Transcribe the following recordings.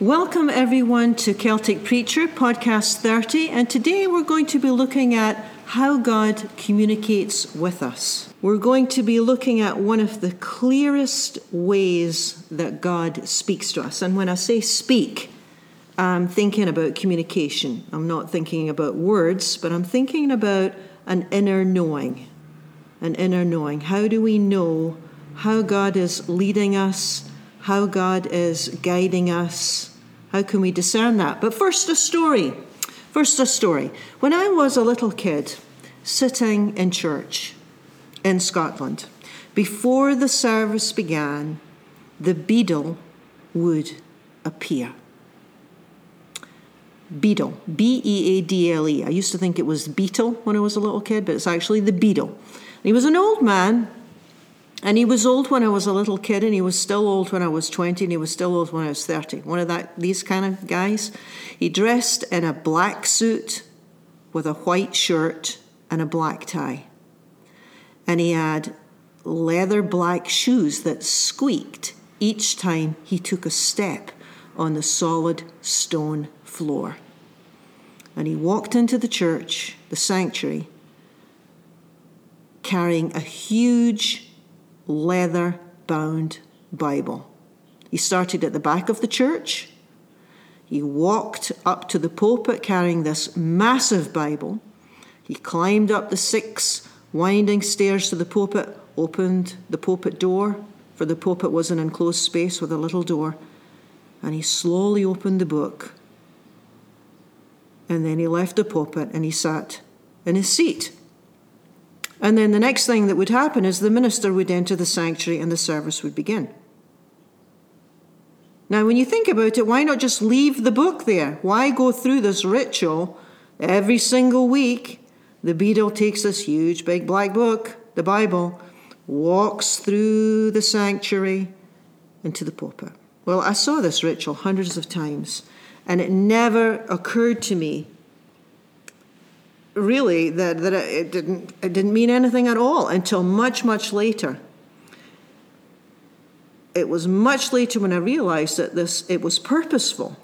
Welcome, everyone, to Celtic Preacher, podcast 30. And today we're going to be looking at how God communicates with us. We're going to be looking at one of the clearest ways that God speaks to us. And when I say speak, I'm thinking about communication. I'm not thinking about words, but I'm thinking about an inner knowing. An inner knowing. How do we know how God is leading us? How God is guiding us? How can we discern that? But first, a story. First, a story. When I was a little kid, sitting in church in Scotland, before the service began, the beadle would appear. Beadle, B E A D L E. I used to think it was beetle when I was a little kid, but it's actually the beadle. He was an old man and he was old when I was a little kid, and he was still old when I was 20, and he was still old when I was 30. One of that these kind of guys. He dressed in a black suit with a white shirt and a black tie. And he had leather black shoes that squeaked each time he took a step on the solid stone floor. And he walked into the church, the sanctuary, carrying a huge leather bound Bible. He started at the back of the church. He walked up to the pulpit carrying this massive Bible. He climbed up the six winding stairs to the pulpit, opened the pulpit door, for the pulpit was an enclosed space with a little door, and he slowly opened the book. And then he left the pulpit and he sat in his seat. And then the next thing that would happen is the minister would enter the sanctuary and the service would begin. Now, when you think about it, why not just leave the book there? Why go through this ritual every single week? The beadle takes this huge big black book, the Bible, walks through the sanctuary into the pulpit. Well, I saw this ritual hundreds of times, and it never occurred to me really that, that it didn't it didn't mean anything at all until much much later. It was much later when i realized that this it was purposeful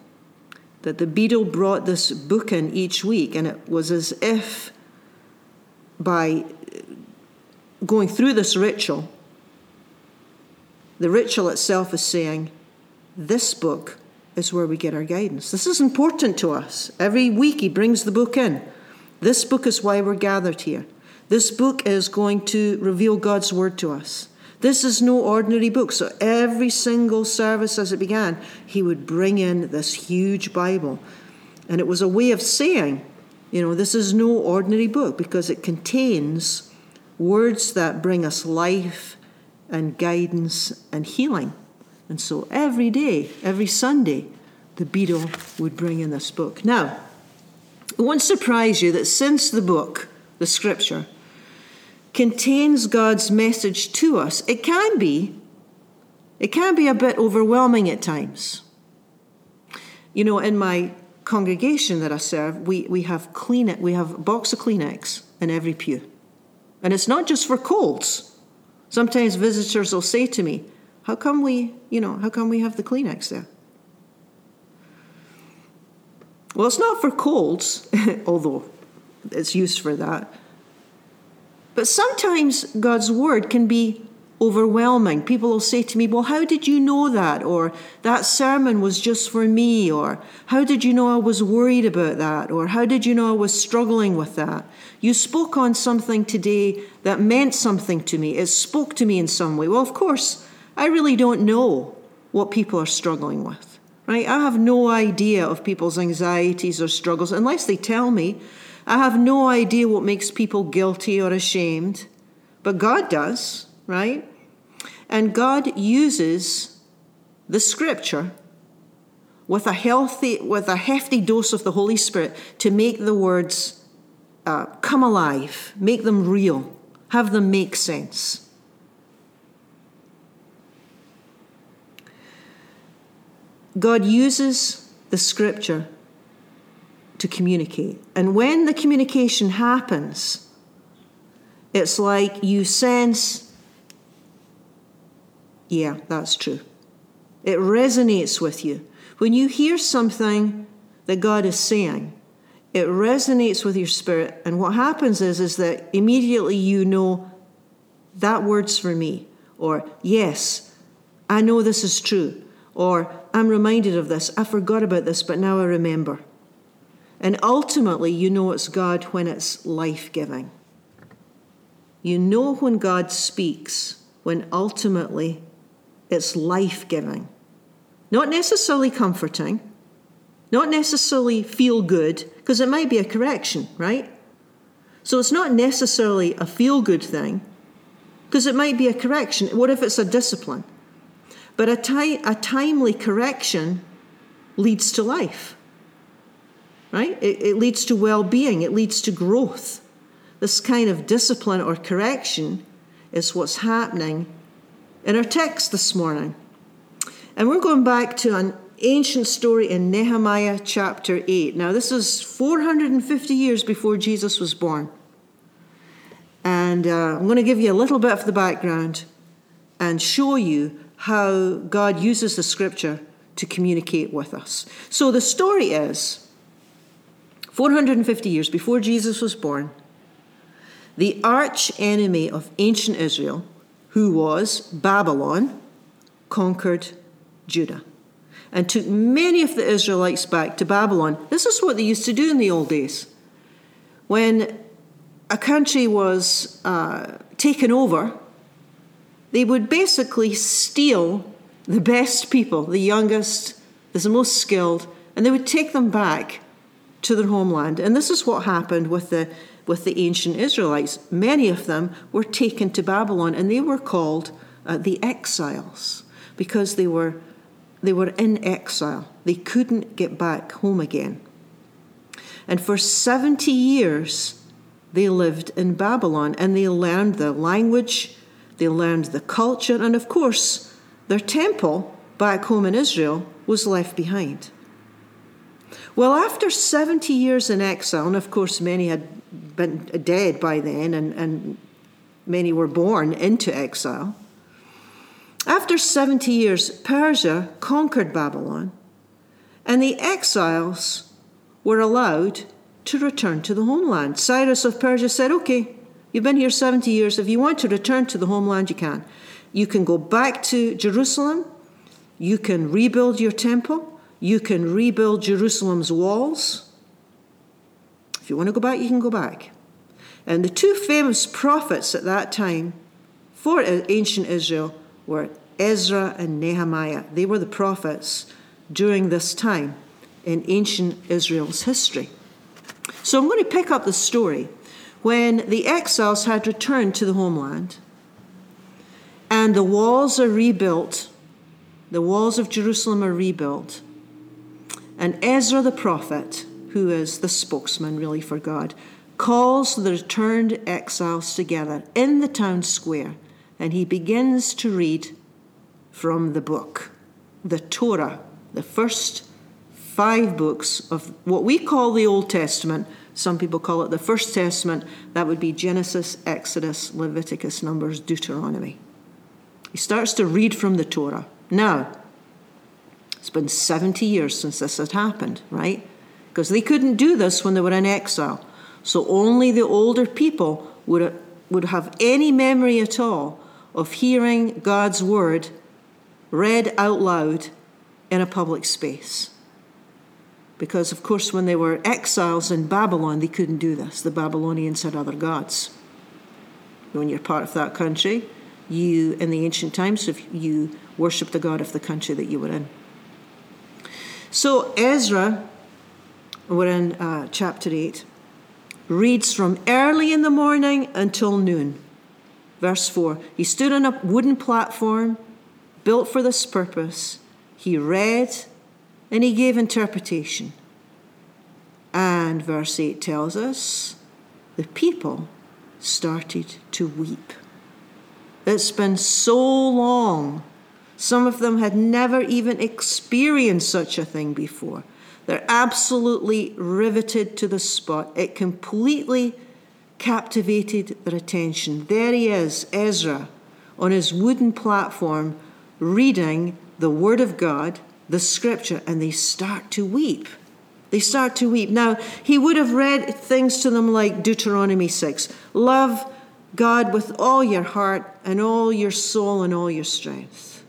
that the beadle brought this book in each week and it was as if by going through this ritual the ritual itself is saying this book is where we get our guidance. This is important to us. Every week he brings the book in this book is why we're gathered here. This book is going to reveal God's word to us. This is no ordinary book. So every single service as it began, he would bring in this huge Bible. And it was a way of saying, you know, this is no ordinary book because it contains words that bring us life and guidance and healing. And so every day, every Sunday, the beadle would bring in this book. Now, it won't surprise you that since the book, the scripture, contains God's message to us, it can be, it can be a bit overwhelming at times. You know, in my congregation that I serve, we, we have clean we have a box of Kleenex in every pew. And it's not just for colds. Sometimes visitors will say to me, How come we, you know, how come we have the Kleenex there? Well, it's not for colds, although it's used for that. But sometimes God's word can be overwhelming. People will say to me, Well, how did you know that? Or that sermon was just for me. Or how did you know I was worried about that? Or how did you know I was struggling with that? You spoke on something today that meant something to me. It spoke to me in some way. Well, of course, I really don't know what people are struggling with. Right? I have no idea of people's anxieties or struggles unless they tell me. I have no idea what makes people guilty or ashamed, but God does, right? And God uses the scripture with a healthy, with a hefty dose of the Holy Spirit to make the words uh, come alive, make them real, have them make sense. God uses the scripture to communicate. And when the communication happens, it's like you sense, yeah, that's true. It resonates with you. When you hear something that God is saying, it resonates with your spirit, and what happens is, is that immediately you know that word's for me, or yes, I know this is true, or I'm reminded of this, I forgot about this, but now I remember. And ultimately, you know it's God when it's life giving. You know when God speaks, when ultimately it's life giving. Not necessarily comforting, not necessarily feel good, because it might be a correction, right? So it's not necessarily a feel good thing, because it might be a correction. What if it's a discipline? But a, ti- a timely correction leads to life, right? It, it leads to well being, it leads to growth. This kind of discipline or correction is what's happening in our text this morning. And we're going back to an ancient story in Nehemiah chapter 8. Now, this is 450 years before Jesus was born. And uh, I'm going to give you a little bit of the background and show you how God uses the scripture to communicate with us. So, the story is 450 years before Jesus was born, the arch enemy of ancient Israel, who was Babylon, conquered Judah and took many of the Israelites back to Babylon. This is what they used to do in the old days. When a country was uh, taken over, they would basically steal the best people, the youngest, the most skilled, and they would take them back to their homeland. And this is what happened with the with the ancient Israelites. Many of them were taken to Babylon, and they were called uh, the exiles because they were they were in exile. They couldn't get back home again. And for 70 years, they lived in Babylon and they learned the language, they learned the culture, and of course, their temple back home in Israel was left behind. Well, after 70 years in exile, and of course, many had been dead by then, and, and many were born into exile, after 70 years, Persia conquered Babylon, and the exiles were allowed to return to the homeland. Cyrus of Persia said, Okay, you've been here 70 years. If you want to return to the homeland, you can. You can go back to Jerusalem, you can rebuild your temple, you can rebuild Jerusalem's walls. If you want to go back, you can go back. And the two famous prophets at that time for ancient Israel were Ezra and Nehemiah. They were the prophets during this time in ancient Israel's history. So I'm going to pick up the story when the exiles had returned to the homeland and the walls are rebuilt, the walls of Jerusalem are rebuilt, and Ezra the prophet, who is the spokesman really for God, calls the returned exiles together in the town square and he begins to read from the book, the Torah, the first five books of what we call the Old Testament. Some people call it the First Testament. That would be Genesis, Exodus, Leviticus, Numbers, Deuteronomy. He starts to read from the Torah. Now, it's been 70 years since this had happened, right? Because they couldn't do this when they were in exile. So only the older people would, would have any memory at all of hearing God's word read out loud in a public space. Because, of course, when they were exiles in Babylon, they couldn't do this. The Babylonians had other gods. When you're part of that country, you, in the ancient times, if you worship the God of the country that you were in. So Ezra, we're in uh, chapter 8, reads from early in the morning until noon. Verse 4 He stood on a wooden platform built for this purpose. He read and he gave interpretation. And verse 8 tells us the people started to weep. It's been so long. Some of them had never even experienced such a thing before. They're absolutely riveted to the spot. It completely captivated their attention. There he is, Ezra, on his wooden platform, reading the Word of God the scripture and they start to weep. They start to weep. Now, he would have read things to them like Deuteronomy 6 Love God with all your heart and all your soul and all your strength.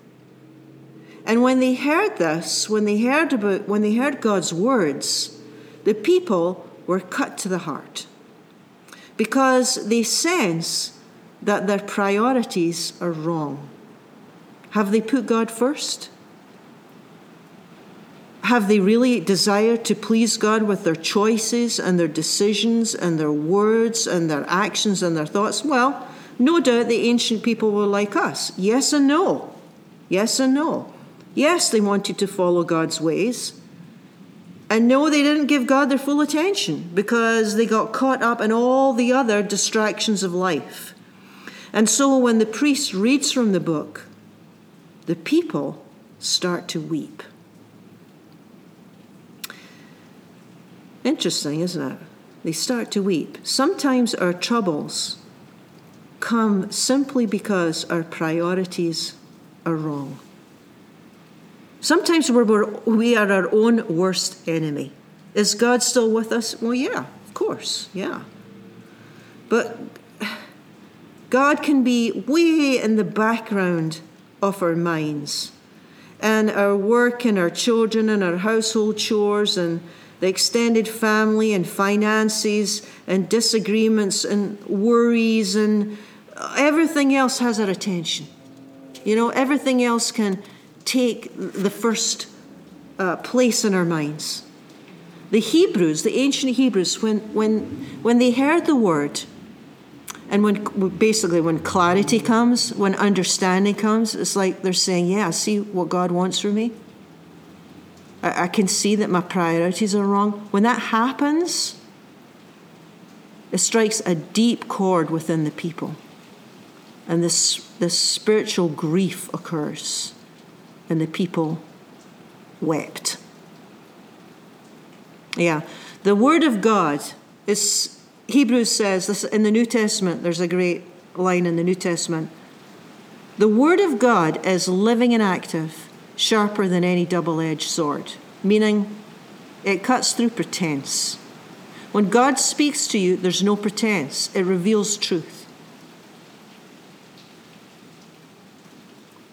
And when they heard this, when they heard about when they heard God's words, the people were cut to the heart because they sense that their priorities are wrong. Have they put God first? Have they really desired to please God with their choices and their decisions and their words and their actions and their thoughts? Well, no doubt the ancient people were like us. Yes and no. Yes and no. Yes, they wanted to follow God's ways. And no, they didn't give God their full attention because they got caught up in all the other distractions of life. And so when the priest reads from the book, the people start to weep. Interesting, isn't it? They start to weep. Sometimes our troubles come simply because our priorities are wrong. Sometimes we're, we are our own worst enemy. Is God still with us? Well, yeah, of course, yeah. But God can be way in the background of our minds and our work and our children and our household chores and the extended family and finances and disagreements and worries and everything else has our attention. You know, everything else can take the first uh, place in our minds. The Hebrews, the ancient Hebrews, when, when, when they heard the word, and when basically when clarity comes, when understanding comes, it's like they're saying, Yeah, see what God wants for me. I, can see that my priorities are wrong. When that happens, it strikes a deep chord within the people. And this, this spiritual grief occurs. And the people wept. Yeah. The Word of God is Hebrews says this in the New Testament, there's a great line in the New Testament. The Word of God is living and active, sharper than any double edged sword, meaning it cuts through pretense. When God speaks to you, there's no pretense, it reveals truth.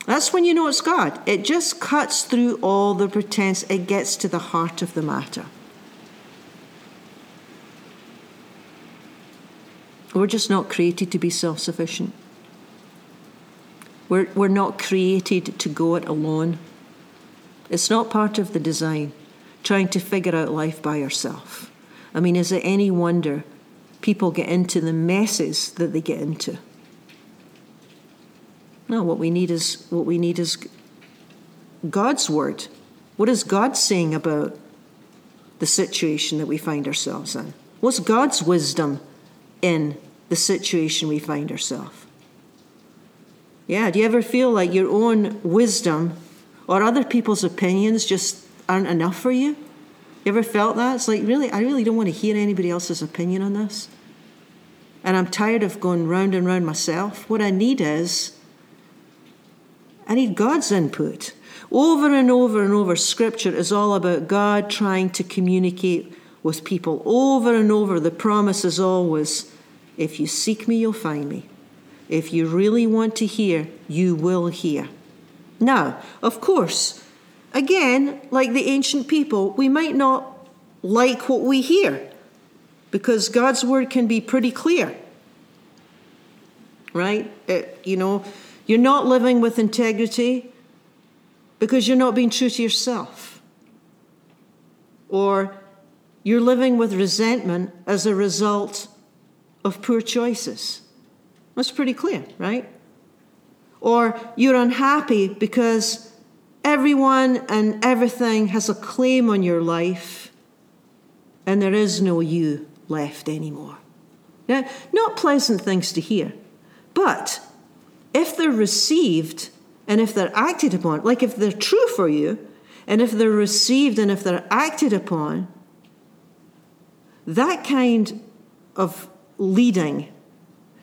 That's when you know it's God. It just cuts through all the pretense, it gets to the heart of the matter. We're just not created to be self sufficient. We're, we're not created to go it alone. It's not part of the design, trying to figure out life by yourself. I mean, is it any wonder people get into the messes that they get into? No, what we need is what we need is God's word. What is God saying about the situation that we find ourselves in? What's God's wisdom in the situation we find ourselves. Yeah, do you ever feel like your own wisdom or other people's opinions just aren't enough for you? You ever felt that? It's like, really, I really don't want to hear anybody else's opinion on this. And I'm tired of going round and round myself. What I need is, I need God's input. Over and over and over, Scripture is all about God trying to communicate with people. Over and over, the promise is always if you seek me, you'll find me. If you really want to hear, you will hear. Now, of course, again, like the ancient people, we might not like what we hear because God's word can be pretty clear. Right? It, you know, you're not living with integrity because you're not being true to yourself. Or you're living with resentment as a result of poor choices. That's pretty clear, right? Or you're unhappy because everyone and everything has a claim on your life and there is no you left anymore. Now, not pleasant things to hear, but if they're received and if they're acted upon, like if they're true for you, and if they're received and if they're acted upon, that kind of leading,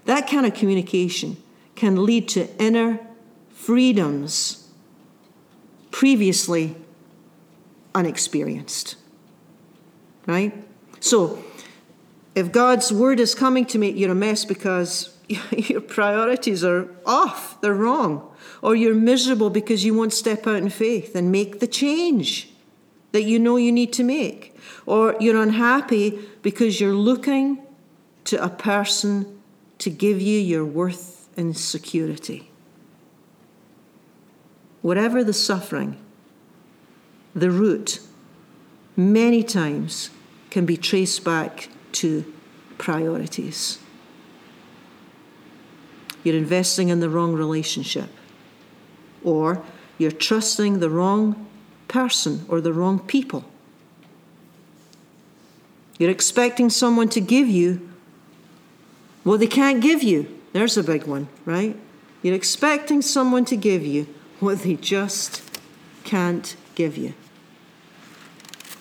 that kind of communication can lead to inner freedoms previously unexperienced. Right? So, if God's word is coming to me, you're a mess because your priorities are off, they're wrong. Or you're miserable because you won't step out in faith and make the change that you know you need to make. Or you're unhappy because you're looking to a person to give you your worth and security. Whatever the suffering, the root, many times can be traced back to priorities. You're investing in the wrong relationship, or you're trusting the wrong person or the wrong people. You're expecting someone to give you what they can't give you. There's a big one, right? You're expecting someone to give you what they just can't give you.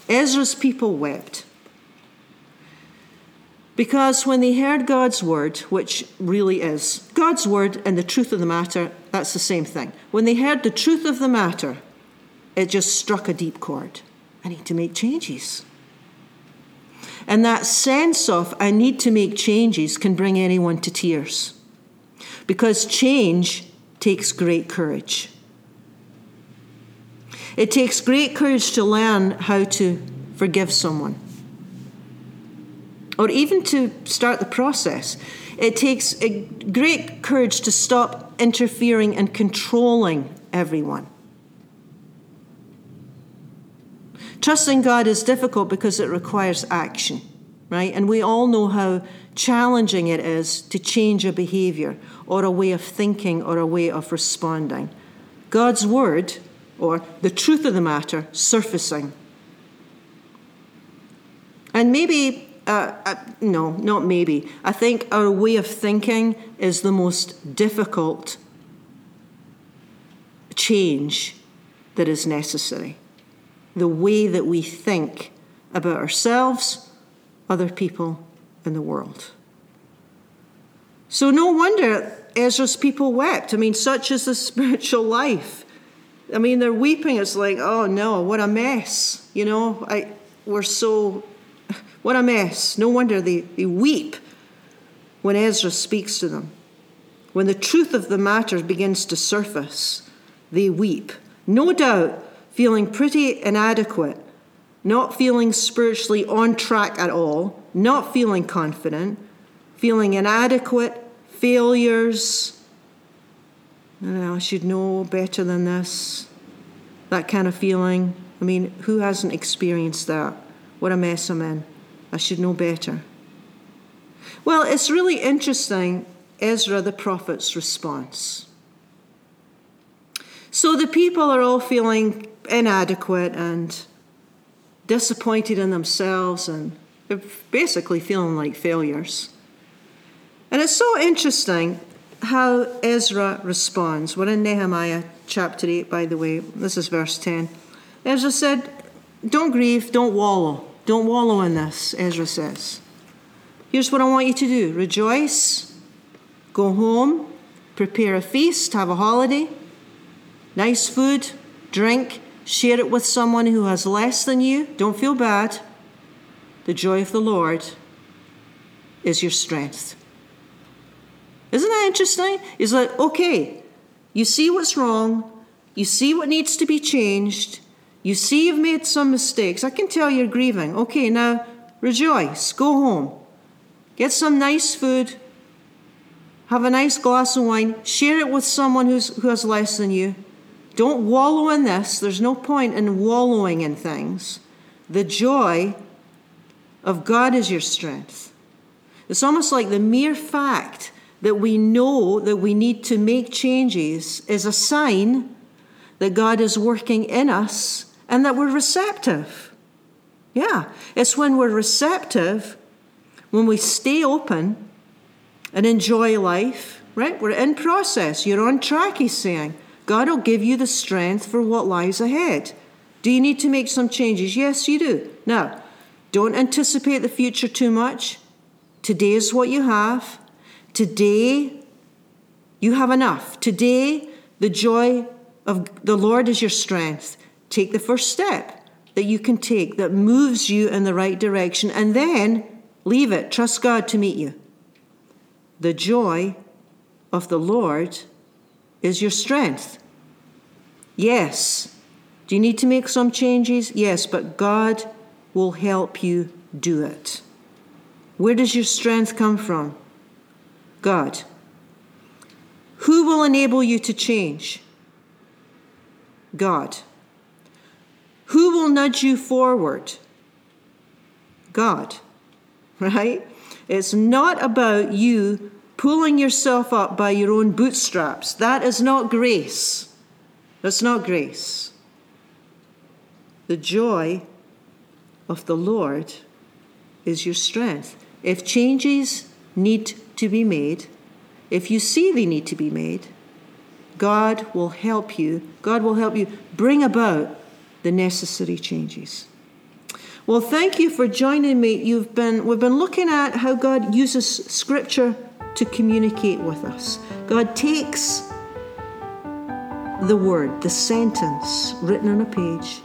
Ezra's people wept. Because when they heard God's word, which really is God's word and the truth of the matter, that's the same thing. When they heard the truth of the matter, it just struck a deep chord. I need to make changes. And that sense of I need to make changes can bring anyone to tears. Because change takes great courage. It takes great courage to learn how to forgive someone or even to start the process. It takes great courage to stop interfering and controlling everyone. Trusting God is difficult because it requires action, right? And we all know how challenging it is to change a behavior or a way of thinking or a way of responding. God's word, or the truth of the matter, surfacing. And maybe uh, uh, no, not maybe. I think our way of thinking is the most difficult change that is necessary. The way that we think about ourselves, other people, in the world. So, no wonder Ezra's people wept. I mean, such is the spiritual life. I mean, they're weeping. It's like, oh no, what a mess. You know, I, we're so what a mess. No wonder they, they weep when Ezra speaks to them. When the truth of the matter begins to surface, they weep. No doubt feeling pretty inadequate, not feeling spiritually on track at all, not feeling confident, feeling inadequate, failures. I should know better than this. That kind of feeling. I mean, who hasn't experienced that? What a mess I'm in. I should know better. Well, it's really interesting, Ezra the prophet's response. So the people are all feeling inadequate and disappointed in themselves and basically feeling like failures. And it's so interesting how Ezra responds. We're in Nehemiah chapter 8, by the way. This is verse 10. Ezra said, Don't grieve, don't wallow. Don't wallow in this, Ezra says. Here's what I want you to do rejoice, go home, prepare a feast, have a holiday, nice food, drink, share it with someone who has less than you. Don't feel bad. The joy of the Lord is your strength. Isn't that interesting? It's like, okay, you see what's wrong, you see what needs to be changed, you see you've made some mistakes. I can tell you're grieving. Okay, now rejoice. Go home. Get some nice food. Have a nice glass of wine. Share it with someone who's, who has less than you. Don't wallow in this. There's no point in wallowing in things. The joy of God is your strength. It's almost like the mere fact that we know that we need to make changes is a sign that God is working in us and that we're receptive. Yeah, it's when we're receptive, when we stay open and enjoy life, right? We're in process. You're on track, he's saying. God will give you the strength for what lies ahead. Do you need to make some changes? Yes, you do. Now, don't anticipate the future too much. Today is what you have. Today, you have enough. Today, the joy of the Lord is your strength. Take the first step. that you can take that moves you in the right direction, and then leave it. Trust God to meet you. The joy of the Lord is your strength. Yes. Do you need to make some changes? Yes, but God will help you do it. Where does your strength come from? God. Who will enable you to change? God. Who will nudge you forward? God. Right? It's not about you pulling yourself up by your own bootstraps. That is not grace. That's not grace. The joy of the Lord is your strength. If changes need to be made, if you see they need to be made, God will help you. God will help you bring about the necessary changes. Well, thank you for joining me. You've been we've been looking at how God uses scripture to communicate with us. God takes the word, the sentence written on a page,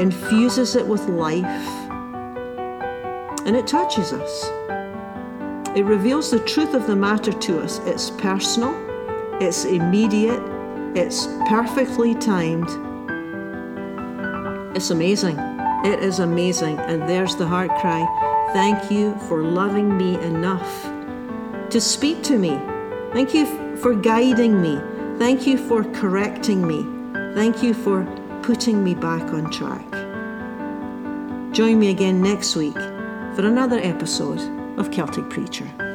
infuses it with life, and it touches us. It reveals the truth of the matter to us. It's personal, it's immediate, it's perfectly timed. It's amazing. It is amazing. And there's the heart cry. Thank you for loving me enough to speak to me. Thank you for guiding me. Thank you for correcting me. Thank you for putting me back on track. Join me again next week for another episode of Celtic Preacher.